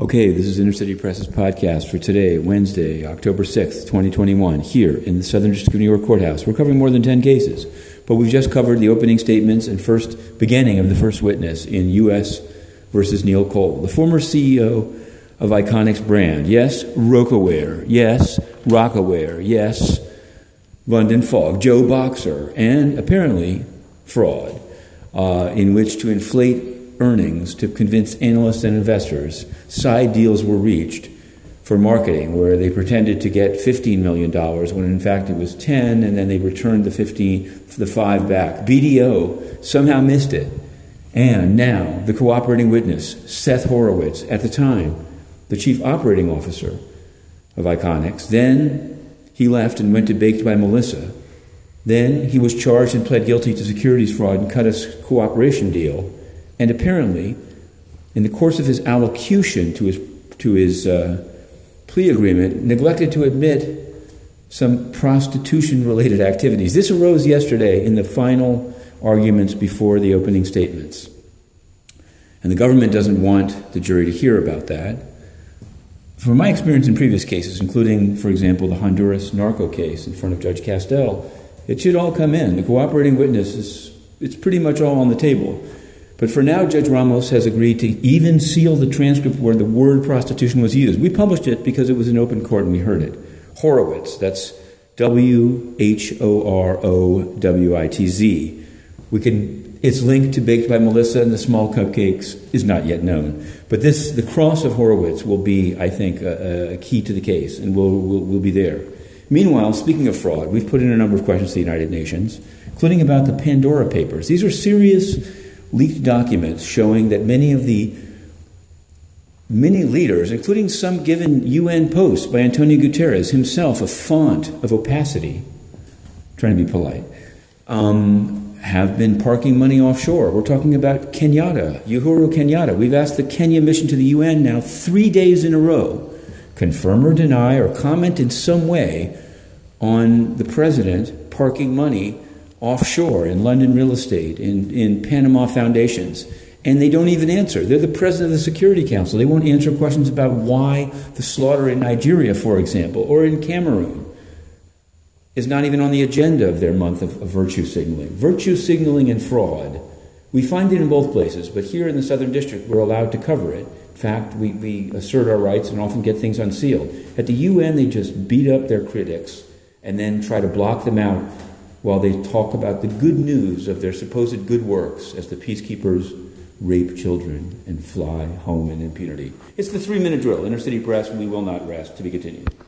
Okay, this is Inner City Press's podcast for today, Wednesday, October 6th, 2021, here in the Southern District of New York Courthouse. We're covering more than 10 cases, but we've just covered the opening statements and first beginning of the first witness in U.S. versus Neil Cole, the former CEO of Iconix brand. Yes, Rocawear. Yes, Rocawear. Yes, London Fog, Joe Boxer, and apparently fraud, uh, in which to inflate earnings to convince analysts and investors. Side deals were reached for marketing where they pretended to get $15 million when in fact it was 10 and then they returned the 15 the 5 back. BDO somehow missed it. And now the cooperating witness, Seth Horowitz, at the time, the chief operating officer of Iconix, then he left and went to Baked by Melissa. Then he was charged and pled guilty to securities fraud and cut a cooperation deal and apparently, in the course of his allocution to his, to his uh, plea agreement, neglected to admit some prostitution related activities. This arose yesterday in the final arguments before the opening statements. And the government doesn't want the jury to hear about that. From my experience in previous cases, including, for example, the Honduras narco case in front of Judge Castel, it should all come in. The cooperating witness is it's pretty much all on the table. But for now, Judge Ramos has agreed to even seal the transcript where the word prostitution was used. We published it because it was in open court and we heard it. Horowitz, that's W H O R O W I T Z. We can, it's linked to Baked by Melissa and the Small Cupcakes is not yet known. But this, the cross of Horowitz will be, I think, a, a key to the case and will will will be there. Meanwhile, speaking of fraud, we've put in a number of questions to the United Nations, including about the Pandora Papers. These are serious leaked documents showing that many of the many leaders, including some given UN posts by Antonio Guterres, himself a font of opacity, trying to be polite, um, have been parking money offshore. We're talking about Kenyatta, Uhuru Kenyatta. We've asked the Kenya mission to the UN now three days in a row, confirm or deny or comment in some way on the president parking money offshore in London real estate, in, in Panama foundations, and they don't even answer. They're the president of the Security Council. They won't answer questions about why the slaughter in Nigeria, for example, or in Cameroon is not even on the agenda of their month of, of virtue signaling. Virtue signaling and fraud. We find it in both places, but here in the Southern District, we're allowed to cover it. In fact, we, we assert our rights and often get things unsealed. At the UN, they just beat up their critics and then try to block them out while they talk about the good news of their supposed good works as the peacekeepers rape children and fly home in impunity. It's the three minute drill. Inner city Press, we will not rest. To be continued.